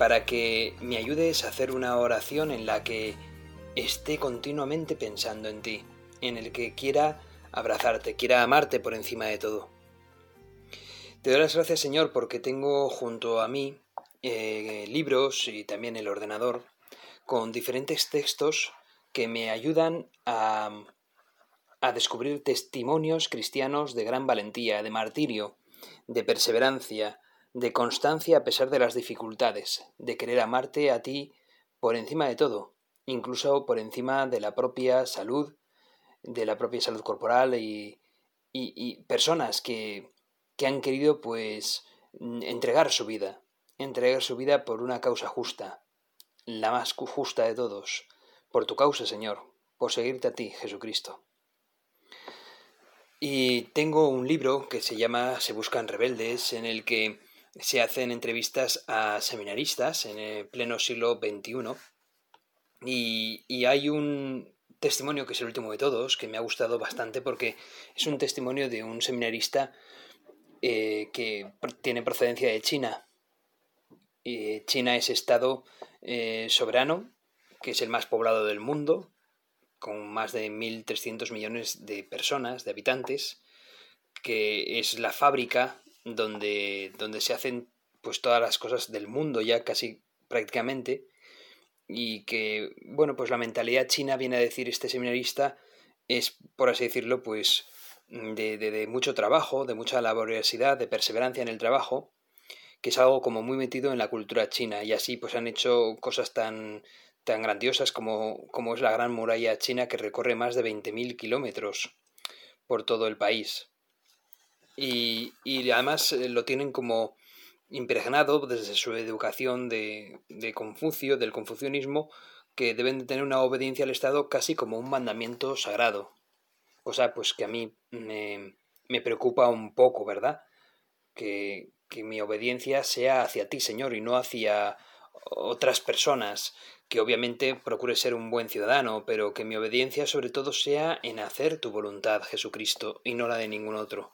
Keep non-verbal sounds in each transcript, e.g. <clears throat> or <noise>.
para que me ayudes a hacer una oración en la que esté continuamente pensando en ti, en el que quiera abrazarte, quiera amarte por encima de todo. Te doy las gracias, Señor, porque tengo junto a mí eh, libros y también el ordenador con diferentes textos que me ayudan a, a descubrir testimonios cristianos de gran valentía, de martirio, de perseverancia, de constancia a pesar de las dificultades, de querer amarte a ti por encima de todo, incluso por encima de la propia salud, de la propia salud corporal y, y, personas que, que han querido pues entregar su vida, entregar su vida por una causa justa, la más justa de todos, por tu causa, Señor, por seguirte a ti, Jesucristo. Y tengo un libro que se llama Se buscan rebeldes, en el que se hacen entrevistas a seminaristas en el pleno siglo XXI. Y, y hay un testimonio que es el último de todos, que me ha gustado bastante porque es un testimonio de un seminarista eh, que tiene procedencia de China. China es estado eh, soberano, que es el más poblado del mundo, con más de 1.300 millones de personas, de habitantes, que es la fábrica donde, donde se hacen pues todas las cosas del mundo ya casi prácticamente. Y que bueno pues la mentalidad china viene a decir este seminarista es por así decirlo pues de, de, mucho trabajo de mucha laboriosidad de perseverancia en el trabajo que es algo como muy metido en la cultura china. Y así pues han hecho cosas tan tan grandiosas como, como es la gran muralla china que recorre más de 20.000 kilómetros por todo el país y, y además eh, lo tienen como impregnado desde su educación de, de Confucio, del confucianismo, que deben de tener una obediencia al Estado casi como un mandamiento sagrado. O sea, pues que a mí me, me preocupa un poco, ¿verdad? Que, que mi obediencia sea hacia ti, Señor, y no hacia otras personas, que obviamente procure ser un buen ciudadano, pero que mi obediencia sobre todo sea en hacer tu voluntad, Jesucristo, y no la de ningún otro.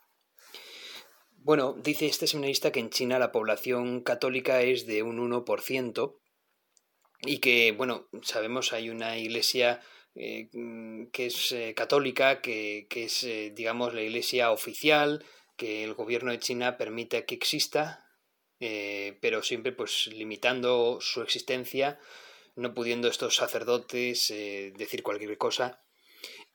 Bueno, dice este seminarista que en China la población católica es de un 1% y que, bueno, sabemos hay una iglesia eh, que es eh, católica, que, que es, eh, digamos, la iglesia oficial, que el gobierno de China permite que exista, pero siempre pues limitando su existencia, no pudiendo estos sacerdotes decir cualquier cosa.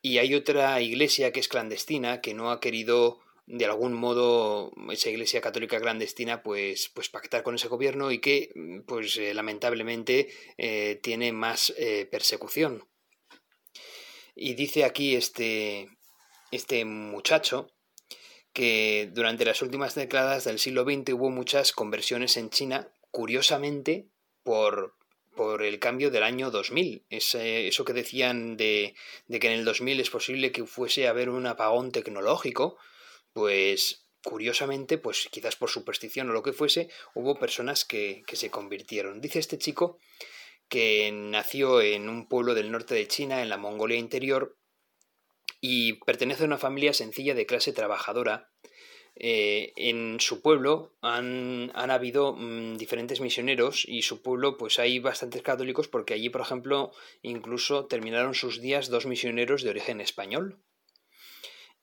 Y hay otra iglesia que es clandestina, que no ha querido de algún modo esa iglesia católica clandestina pues, pues pactar con ese gobierno y que pues eh, lamentablemente eh, tiene más eh, persecución. Y dice aquí este, este muchacho que durante las últimas décadas del siglo XX hubo muchas conversiones en China, curiosamente por, por el cambio del año 2000. eso que decían de, de, que en el 2000 es posible que fuese a haber un apagón tecnológico, pues curiosamente, pues quizás por superstición o lo que fuese, hubo personas que, que se convirtieron. Dice este chico que nació en un pueblo del norte de China, en la Mongolia interior, y pertenece a una familia sencilla de clase trabajadora. Eh, en su pueblo han, han habido mmm, diferentes misioneros y su pueblo pues hay bastantes católicos porque allí por ejemplo incluso terminaron sus días dos misioneros de origen español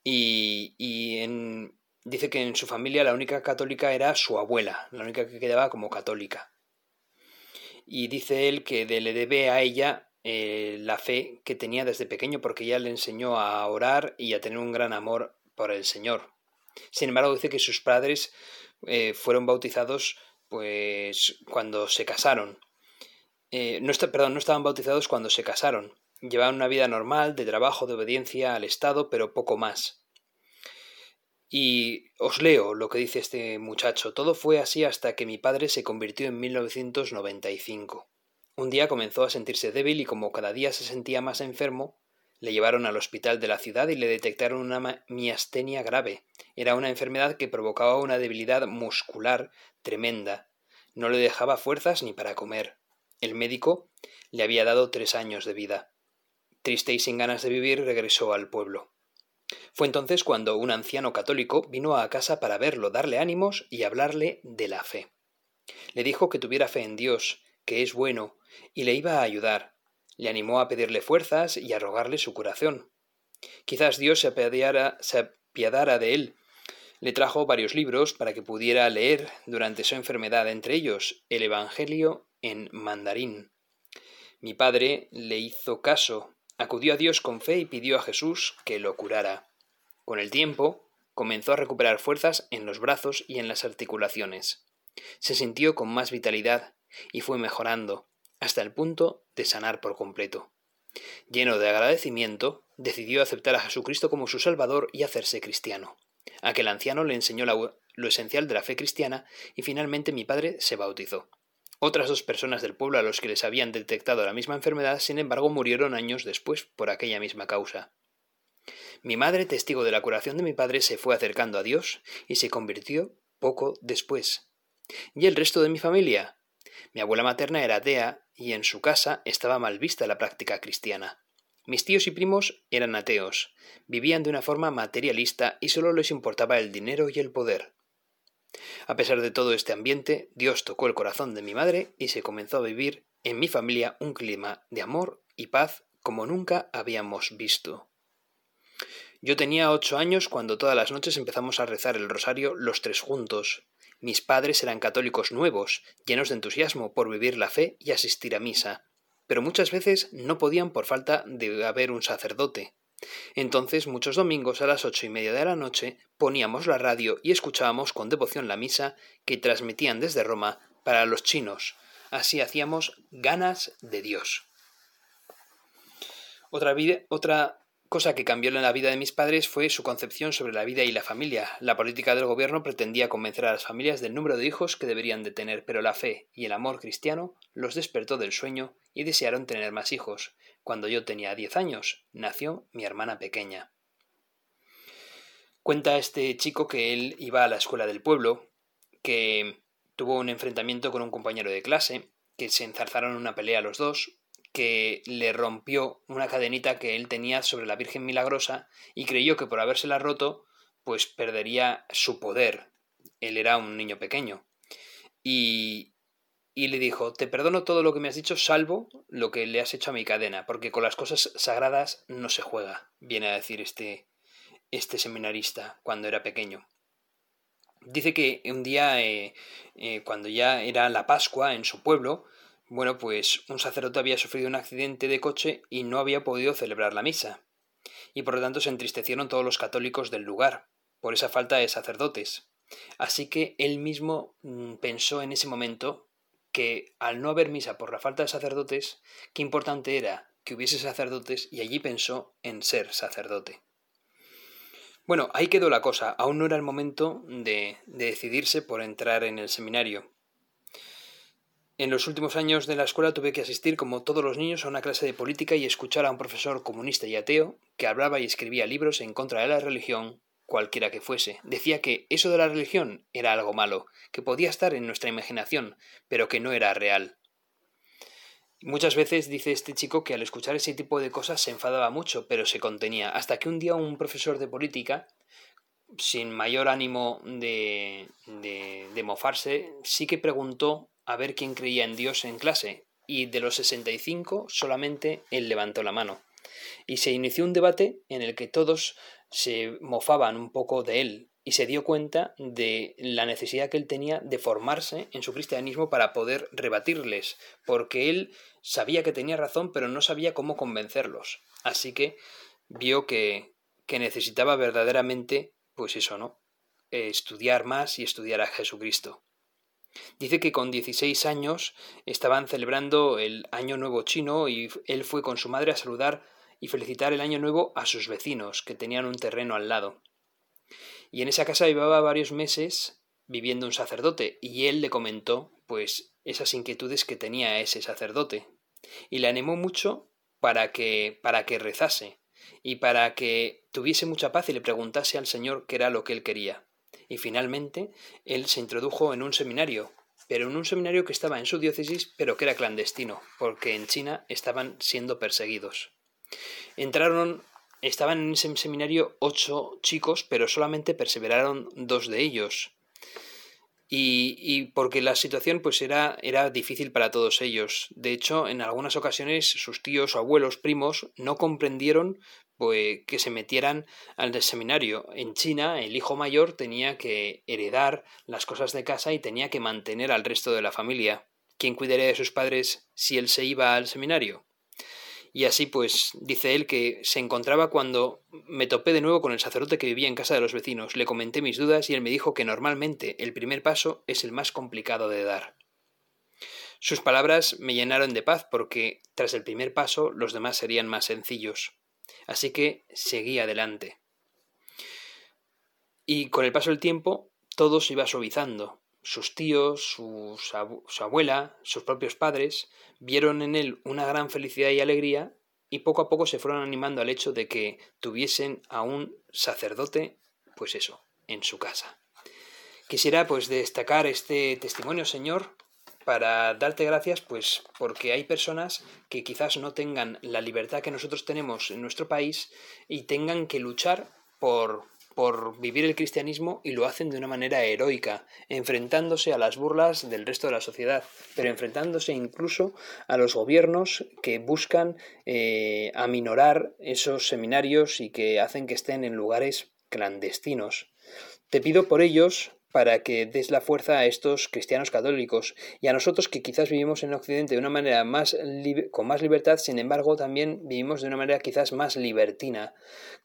y, y dice que en su familia la única católica era su abuela, la única que quedaba como católica. Y dice él que le debe a ella eh, la fe que tenía desde pequeño porque ella le enseñó a orar y a tener un gran amor por el Señor. Sin embargo, dice que sus padres eh, fueron bautizados pues cuando se casaron. Eh, no está, perdón, no estaban bautizados cuando se casaron. Llevaban una vida normal, de trabajo, de obediencia al Estado, pero poco más. Y os leo lo que dice este muchacho. Todo fue así hasta que mi padre se convirtió en 1995. Un día comenzó a sentirse débil y como cada día se sentía más enfermo, le llevaron al hospital de la ciudad y le detectaron una miastenia grave. Era una enfermedad que provocaba una debilidad muscular tremenda. No le dejaba fuerzas ni para comer. El médico le había dado tres años de vida. Triste y sin ganas de vivir, regresó al pueblo. Fue entonces cuando un anciano católico vino a casa para verlo, darle ánimos y hablarle de la fe. Le dijo que tuviera fe en Dios, que es bueno, y le iba a ayudar. Le animó a pedirle fuerzas y a rogarle su curación. Quizás Dios se apiadara, se apiadara de él. Le trajo varios libros para que pudiera leer durante su enfermedad, entre ellos el Evangelio en mandarín. Mi padre le hizo caso Acudió a Dios con fe y pidió a Jesús que lo curara. Con el tiempo, comenzó a recuperar fuerzas en los brazos y en las articulaciones. Se sintió con más vitalidad y fue mejorando, hasta el punto de sanar por completo. Lleno de agradecimiento, decidió aceptar a Jesucristo como su Salvador y hacerse cristiano. Aquel anciano le enseñó lo esencial de la fe cristiana y finalmente mi padre se bautizó. Otras dos personas del pueblo a los que les habían detectado la misma enfermedad, sin embargo, murieron años después por aquella misma causa. Mi madre, testigo de la curación de mi padre, se fue acercando a Dios y se convirtió poco después. ¿Y el resto de mi familia? Mi abuela materna era atea y en su casa estaba mal vista la práctica cristiana. Mis tíos y primos eran ateos, vivían de una forma materialista y solo les importaba el dinero y el poder. A pesar de todo este ambiente, Dios tocó el corazón de mi madre y se comenzó a vivir en mi familia un clima de amor y paz como nunca habíamos visto. Yo tenía ocho años cuando todas las noches empezamos a rezar el rosario los tres juntos. Mis padres eran católicos nuevos, llenos de entusiasmo por vivir la fe y asistir a misa, pero muchas veces no podían por falta de haber un sacerdote. Entonces muchos domingos a las ocho y media de la noche poníamos la radio y escuchábamos con devoción la misa que transmitían desde Roma para los chinos. Así hacíamos ganas de Dios. Otra, otra cosa que cambió en la vida de mis padres fue su concepción sobre la vida y la familia. La política del gobierno pretendía convencer a las familias del número de hijos que deberían de tener, pero la fe y el amor cristiano los despertó del sueño y desearon tener más hijos. Cuando yo tenía diez años, nació mi hermana pequeña. Cuenta este chico que él iba a la escuela del pueblo, que tuvo un enfrentamiento con un compañero de clase, que se enzarzaron en una pelea los dos, que le rompió una cadenita que él tenía sobre la Virgen Milagrosa y creyó que por habérsela roto, pues perdería su poder. Él era un niño pequeño. Y, y le dijo, te perdono todo lo que me has dicho, salvo lo que le has hecho a mi cadena, porque con las cosas sagradas no se juega, viene a decir este, este seminarista cuando era pequeño. Dice que un día, eh, eh, cuando ya era la Pascua en su pueblo, bueno, pues un sacerdote había sufrido un accidente de coche y no había podido celebrar la misa. Y por lo tanto se entristecieron todos los católicos del lugar, por esa falta de sacerdotes. Así que él mismo mm, pensó en ese momento que al no haber misa por la falta de sacerdotes, qué importante era que hubiese sacerdotes y allí pensó en ser sacerdote. Bueno, ahí quedó la cosa, aún no era el momento de, de decidirse por entrar en el seminario. En los últimos años de la escuela tuve que asistir, como todos los niños, a una clase de política y escuchar a un profesor comunista y ateo que hablaba y escribía libros en contra de la religión cualquiera que fuese. Decía que eso de la religión era algo malo, que podía estar en nuestra imaginación, pero que no era real. Muchas veces dice este chico que al escuchar ese tipo de cosas se enfadaba mucho, pero se contenía, hasta que un día un profesor de política, sin mayor ánimo de, de, de mofarse, sí que preguntó a ver quién creía en Dios en clase, y de los 65 solamente él levantó la mano. Y se inició un debate en el que todos se mofaban un poco de él y se dio cuenta de la necesidad que él tenía de formarse en su cristianismo para poder rebatirles, porque él sabía que tenía razón, pero no sabía cómo convencerlos. Así que vio que, que necesitaba verdaderamente, pues eso, ¿no? estudiar más y estudiar a Jesucristo. Dice que con 16 años estaban celebrando el Año Nuevo chino y él fue con su madre a saludar y felicitar el año nuevo a sus vecinos, que tenían un terreno al lado. Y en esa casa llevaba varios meses viviendo un sacerdote, y él le comentó, pues, esas inquietudes que tenía ese sacerdote. Y le animó mucho para que, para que rezase, y para que tuviese mucha paz y le preguntase al Señor qué era lo que él quería. Y finalmente, él se introdujo en un seminario, pero en un seminario que estaba en su diócesis, pero que era clandestino, porque en China estaban siendo perseguidos. Entraron, estaban en ese seminario ocho chicos, pero solamente perseveraron dos de ellos. Y, porque la situación pues era, era difícil para todos ellos. De hecho, en algunas ocasiones sus tíos, abuelos, primos no comprendieron pues, que se metieran al seminario. En China, el hijo mayor tenía que heredar las cosas de casa y tenía que mantener al resto de la familia. ¿Quién cuidaría de sus padres si él se iba al seminario? Y así pues dice él que se encontraba cuando me topé de nuevo con el sacerdote que vivía en casa de los vecinos. Le comenté mis dudas y él me dijo que normalmente el primer paso es el más complicado de dar. Sus palabras me llenaron de paz porque tras el primer paso los demás serían más sencillos. Así que seguí adelante. Y con el paso del tiempo todo se iba suavizando. Sus tíos, su abuela, sus propios padres vieron en él una gran felicidad y alegría y poco a poco se fueron animando al hecho de que tuviesen a un sacerdote, pues eso, en su casa. Quisiera pues destacar este testimonio, Señor, para darte gracias, pues porque hay personas que quizás no tengan la libertad que nosotros tenemos en nuestro país y tengan que luchar por, por vivir el cristianismo y lo hacen de una manera heroica, enfrentándose a las burlas del resto de la sociedad, pero enfrentándose incluso a los gobiernos que buscan eh, aminorar esos seminarios y que hacen que estén en lugares clandestinos. Te pido por ellos para que des la fuerza a estos cristianos católicos y a nosotros que quizás vivimos en Occidente de una manera más con más libertad, sin embargo también vivimos de una manera quizás más libertina,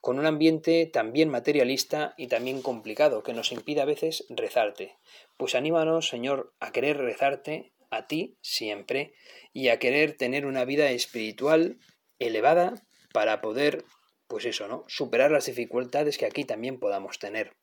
con un ambiente también materialista y también complicado que nos impide a veces rezarte. Pues anímanos, Señor, a querer rezarte a ti siempre y a querer tener una vida espiritual elevada para poder, pues eso, ¿no? Superar las dificultades que aquí también podamos tener.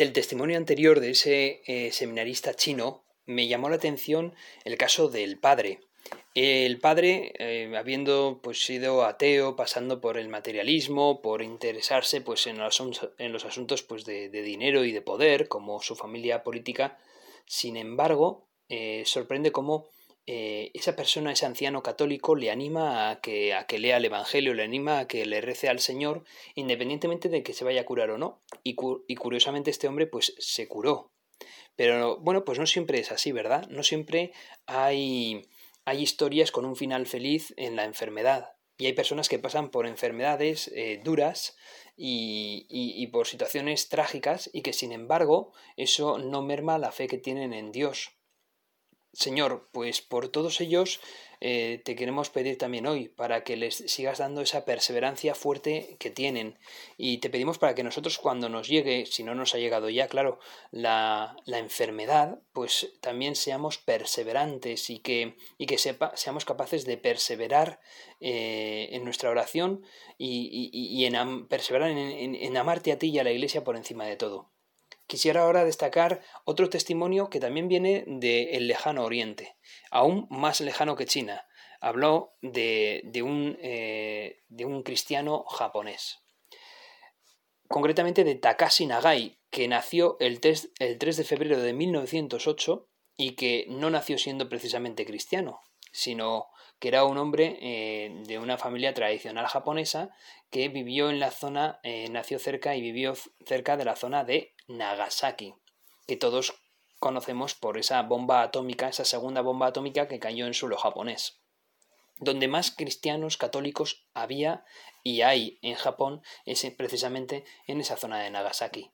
Del testimonio anterior de ese eh, seminarista chino me llamó la atención el caso del padre. El padre, eh, habiendo pues sido ateo, pasando por el materialismo, por interesarse pues en los, asuntos pues de, dinero y de poder, como su familia política, sin embargo, eh, sorprende cómo eh, esa persona, ese anciano católico, le anima a que, a que lea el Evangelio, le anima a que le rece al Señor, independientemente de que se vaya a curar o no. Y, y curiosamente este hombre pues se curó. Pero bueno, pues no siempre es así, ¿verdad? No siempre hay, hay historias con un final feliz en la enfermedad. Y hay personas que pasan por enfermedades eh, duras y, y, por situaciones trágicas y que sin embargo eso no merma la fe que tienen en Dios. Señor, pues por todos ellos eh, te queremos pedir también hoy para que les sigas dando esa perseverancia fuerte que tienen y te pedimos para que nosotros cuando nos llegue, si no nos ha llegado ya, claro, la, la enfermedad, pues también seamos perseverantes y que, y que sepa, seamos capaces de perseverar eh, en nuestra oración y, y, en perseverar en, en amarte a ti y a la Iglesia por encima de todo. Quisiera ahora destacar otro testimonio que también viene del lejano oriente, aún más lejano que China. Habló de, un, eh, de un cristiano japonés, concretamente de Takashi Nagai, que nació el 3, el 3 de febrero de 1908 y que no nació siendo precisamente cristiano, sino que era un hombre eh, de una familia tradicional japonesa que vivió en la zona, eh, nació cerca y vivió cerca de la zona de Nagasaki, que todos conocemos por esa bomba atómica, esa segunda bomba atómica que cayó en suelo japonés. donde más cristianos católicos había y hay en Japón es precisamente en esa zona de Nagasaki.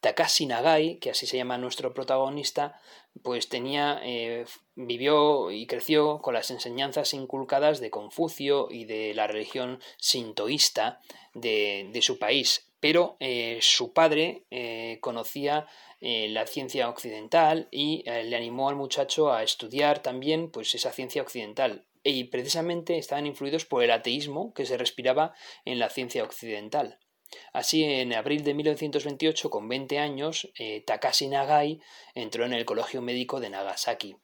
Takashi Nagai, que así se llama nuestro protagonista, pues tenía, eh, vivió y creció con las enseñanzas inculcadas de Confucio y de la religión sintoísta de, su país, pero eh, su padre eh, conocía la ciencia occidental y le animó al muchacho a estudiar también pues esa ciencia occidental y precisamente estaban influidos por el ateísmo que se respiraba en la ciencia occidental. Así, en abril de 1928, con 20 años, eh, Takashi Nagai entró en el Colegio Médico de Nagasaki,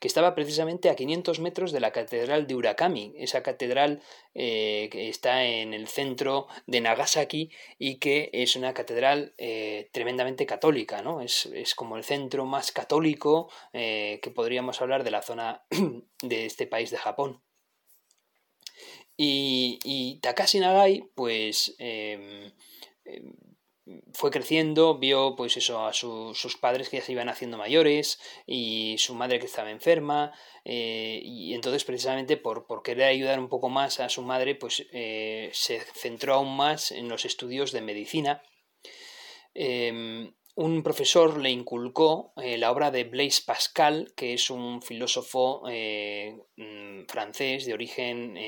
que estaba precisamente a 500 metros de la Catedral de Urakami, esa catedral eh, que está en el centro de Nagasaki y que es una catedral eh, tremendamente católica, ¿no? Es, es, como el centro más católico que podríamos hablar de la zona <clears throat> de este país de Japón. Y, Takashi Nagai, pues em, em, fue creciendo, vio pues eso a sus padres que ya se iban haciendo mayores y su madre que estaba enferma eh, y entonces precisamente por, querer ayudar un poco más a su madre pues eh, se centró aún más en los estudios de medicina. Em, un profesor le inculcó eh, la obra de Blaise Pascal, que es un filósofo mm, francés de origen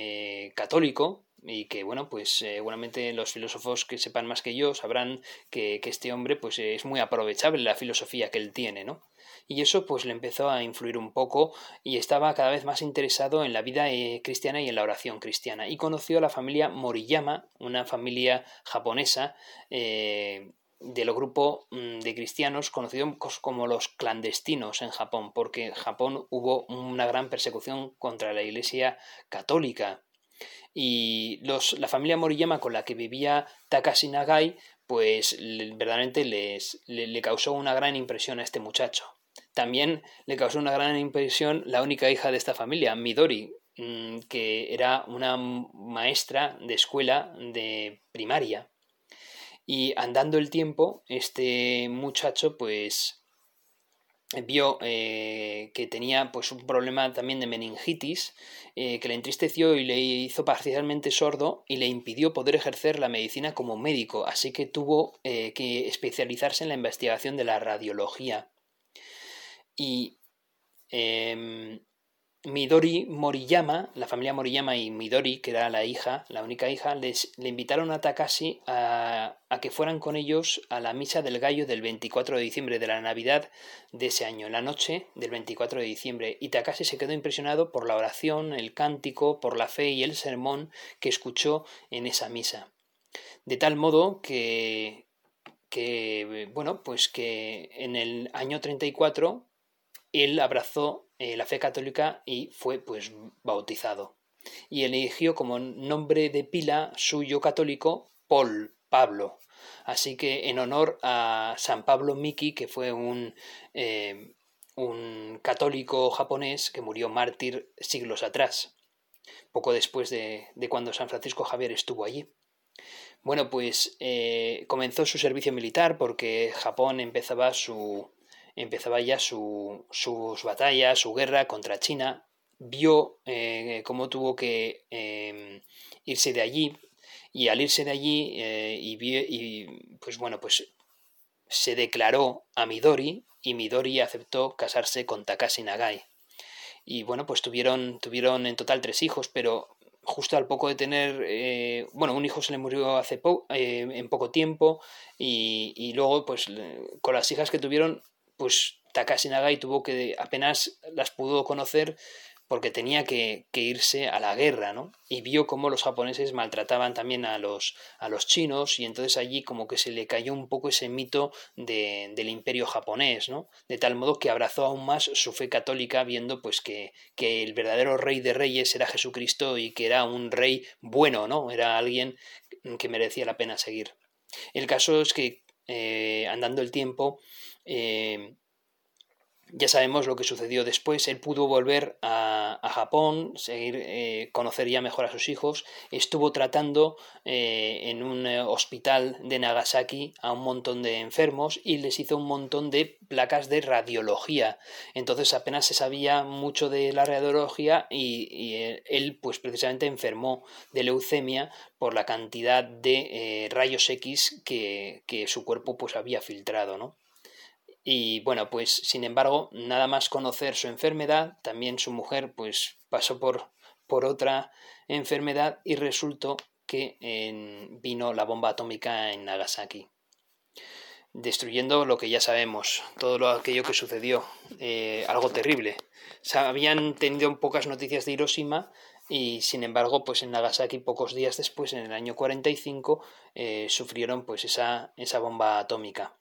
católico, y que bueno pues seguramente los filósofos que sepan más que yo sabrán que, este hombre pues es muy aprovechable la filosofía que él tiene no y eso pues le empezó a influir un poco y estaba cada vez más interesado en la vida cristiana y en la oración cristiana y conoció a la familia Moriyama una familia japonesa de los grupos mm, de cristianos conocidos como los clandestinos en Japón, porque en Japón hubo una gran persecución contra la Iglesia católica. Y los, la familia Moriyama con la que vivía Takashi Nagai, pues verdaderamente les, le, causó una gran impresión a este muchacho. También le causó una gran impresión la única hija de esta familia, Midori, mm, que era una maestra de escuela de primaria y andando el tiempo, este muchacho pues vio eh, que tenía pues un problema también de meningitis eh, que le entristeció y le hizo parcialmente sordo y le impidió poder ejercer la medicina como médico. Así que tuvo eh, que especializarse en la investigación de la radiología. Y em, Midori Moriyama, la familia Moriyama y Midori, que era la hija, la única hija, les, le invitaron a Takashi a, que fueran con ellos a la misa del gallo del 24 de diciembre de la Navidad de ese año, la noche del 24 de diciembre. Y Takashi se quedó impresionado por la oración, el cántico, por la fe y el sermón que escuchó en esa misa. De tal modo que, que bueno, pues que en el año 34 él abrazó eh, la fe católica y fue pues bautizado. Y eligió como nombre de pila suyo católico Paul, Pablo. Así que en honor a San Pablo Miki, que fue un, eh, un católico japonés que murió mártir siglos atrás, poco después de, cuando San Francisco Javier estuvo allí. Bueno, pues eh, comenzó su servicio militar porque Japón empezaba su, empezaba ya su, sus batallas, su guerra contra China, vio eh, cómo tuvo que em, irse de allí. Y al irse de allí eh, y, pues bueno pues se declaró a Midori y Midori aceptó casarse con Takashi Nagai. Y bueno pues tuvieron tuvieron en total tres hijos pero justo al poco de tener, eh, bueno, un hijo se le murió hace poco, en poco tiempo. Y, y, luego, pues, con las hijas que tuvieron, pues Takashi Nagai tuvo que apenas las pudo conocer porque tenía que, irse a la guerra, ¿no? Y vio cómo los japoneses maltrataban también a los, a los chinos y entonces allí como que se le cayó un poco ese mito de, del imperio japonés, ¿no? De tal modo que abrazó aún más su fe católica viendo pues que, que el verdadero rey de reyes era Jesucristo y que era un rey bueno, ¿no? Era alguien que merecía la pena seguir. El caso es que eh, andando el tiempo, eh, ya sabemos lo que sucedió después. Él pudo volver a, Japón, seguir, eh, conocer ya mejor a sus hijos. Estuvo tratando eh, en un eh, hospital de Nagasaki a un montón de enfermos y les hizo un montón de placas de radiología. Entonces apenas se sabía mucho de la radiología y, él, pues precisamente enfermó de leucemia por la cantidad de rayos X que, que, su cuerpo pues había filtrado, ¿no? Y bueno, pues sin embargo, nada más conocer su enfermedad, también su mujer pues pasó por, por otra enfermedad y resultó que vino la bomba atómica en Nagasaki, destruyendo lo que ya sabemos, todo lo, aquello que sucedió, eh, algo terrible. habían tenido pocas noticias de Hiroshima y sin embargo, pues en Nagasaki pocos días después, en el año 45, eh, sufrieron pues esa, esa bomba atómica.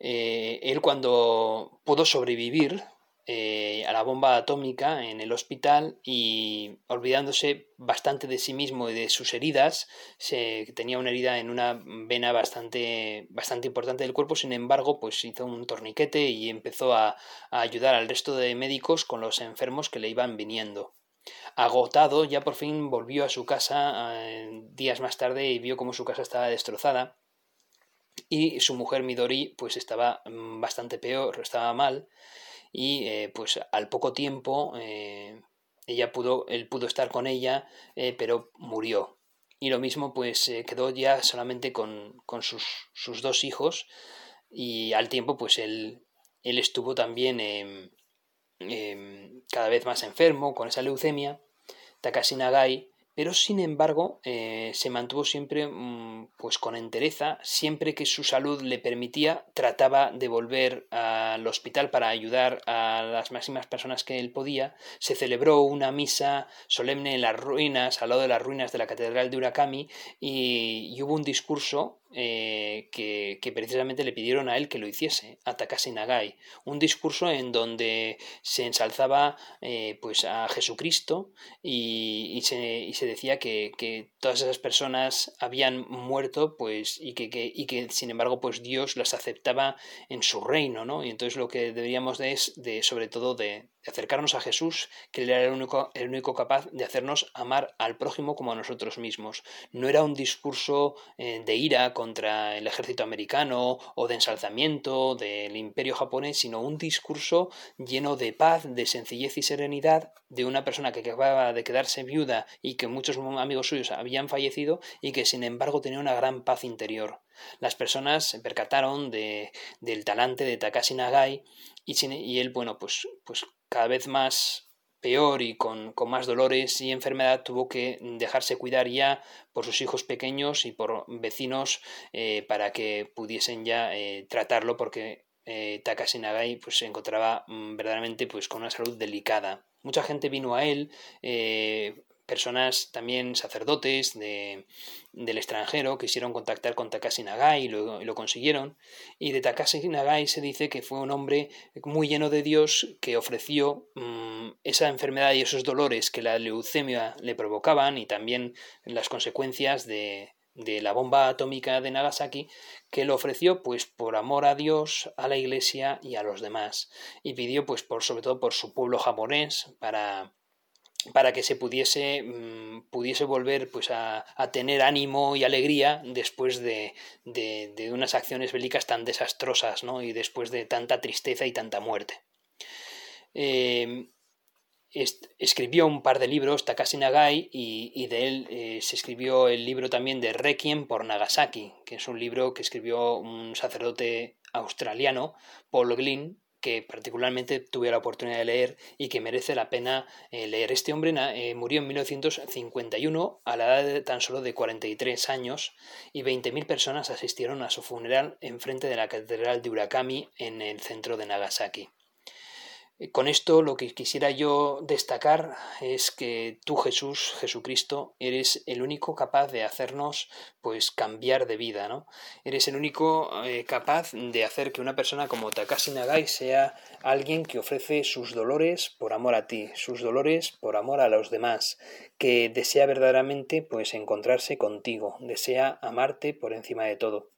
Eh, él cuando pudo sobrevivir eh, a la bomba atómica en el hospital y olvidándose bastante de sí mismo y de sus heridas, se, tenía una herida en una vena bastante, bastante importante del cuerpo, sin embargo, pues hizo un torniquete y empezó a, ayudar al resto de médicos con los enfermos que le iban viniendo. Agotado, ya por fin volvió a su casa eh, días más tarde y vio cómo su casa estaba destrozada y su mujer Midori pues estaba mm, bastante peor, estaba mal y eh, pues al poco tiempo eh, ella pudo, él pudo estar con ella eh, pero murió. Y lo mismo pues quedó ya solamente con, con sus, sus, dos hijos y al tiempo pues él, él estuvo también em, em, cada vez más enfermo con esa leucemia Takashi Nagai pero sin embargo eh, se mantuvo siempre mm, pues con entereza, siempre que su salud le permitía, trataba de volver al hospital para ayudar a las máximas personas que él podía, se celebró una misa solemne en las ruinas, al lado de las ruinas de la catedral de Urakami, y hubo un discurso eh, que, precisamente le pidieron a él que lo hiciese, a Takashi Nagai, un discurso en donde se ensalzaba eh, pues a Jesucristo y, se, decía que, todas esas personas habían muerto pues y que, y que sin embargo pues Dios las aceptaba en su reino, ¿no? Y entonces lo que deberíamos de es de sobre todo de, acercarnos a Jesús, que Él era el único, el único capaz de hacernos amar al prójimo como a nosotros mismos. No era un discurso eh, de ira contra el ejército americano o de ensalzamiento del imperio japonés, sino un discurso lleno de paz, de sencillez y serenidad de una persona que acababa de quedarse viuda y que muchos amigos suyos habían fallecido y que sin embargo tenía una gran paz interior. Las personas se percataron de, del talante de Takashi Nagai y, y él, bueno, pues, pues cada vez más peor y con, más dolores y enfermedad tuvo que dejarse cuidar ya por sus hijos pequeños y por vecinos eh, para que pudiesen ya eh, tratarlo porque eh, Takashi Nagai pues, se encontraba mm, verdaderamente pues, con una salud delicada. Mucha gente vino a él, personas también sacerdotes de, del extranjero quisieron contactar con Takashi Nagai y lo, consiguieron. Y de Takashi Nagai se dice que fue un hombre muy lleno de Dios que ofreció mm, esa enfermedad y esos dolores que la leucemia le provocaban y también las consecuencias de, de la bomba atómica de Nagasaki, que lo ofreció pues por amor a Dios, a la Iglesia y a los demás, y pidió pues por sobre todo por su pueblo japonés para para que se pudiese, mm, pudiese volver pues, a, tener ánimo y alegría después de, de, unas acciones bélicas tan desastrosas ¿no? y después de tanta tristeza y tanta muerte. Em, escribió un par de libros, Takashi Nagai, y, de él eh, se escribió el libro también de Requiem por Nagasaki, que es un libro que escribió un sacerdote australiano, Paul Glynn, que particularmente tuve la oportunidad de leer y que merece la pena eh, leer. Este hombre eh, murió en 1951 a la edad de tan solo de 43 años y 20.000 personas asistieron a su funeral en frente de la catedral de Urakami en el centro de Nagasaki. Con esto lo que quisiera yo destacar es que tú Jesús, Jesucristo, eres el único capaz de hacernos pues cambiar de vida, ¿no? Eres el único eh, capaz de hacer que una persona como Takashi Nagai sea alguien que ofrece sus dolores por amor a ti, sus dolores por amor a los demás, que desea verdaderamente pues encontrarse contigo, desea amarte por encima de todo.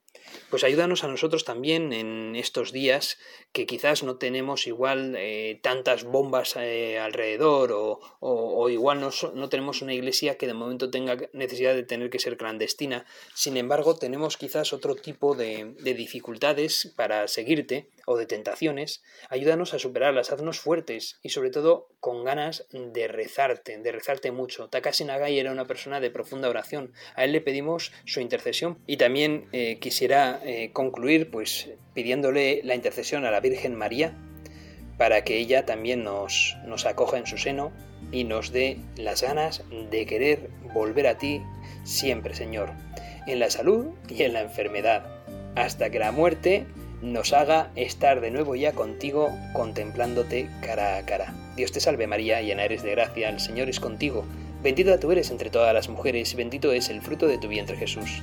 Pues ayúdanos a nosotros también en estos días que quizás no tenemos igual eh, tantas bombas eh, alrededor o, o, igual no, no, tenemos una iglesia que de momento tenga necesidad de tener que ser clandestina. Sin embargo, tenemos quizás otro tipo de, de dificultades para seguirte o de tentaciones. Ayúdanos a superarlas, haznos fuertes y sobre todo con ganas de rezarte, de rezarte mucho. Takashi Nagai era una persona de profunda oración. A él le pedimos su intercesión y también eh, quisiera concluir pues pidiéndole la intercesión a la Virgen María para que ella también nos, nos acoja en su seno y nos dé las ganas de querer volver a ti siempre, Señor, en la salud y en la enfermedad, hasta que la muerte nos haga estar de nuevo ya contigo contemplándote cara a cara. Dios te salve María, llena eres de gracia, el Señor es contigo, bendita tú eres entre todas las mujeres, bendito es el fruto de tu vientre Jesús.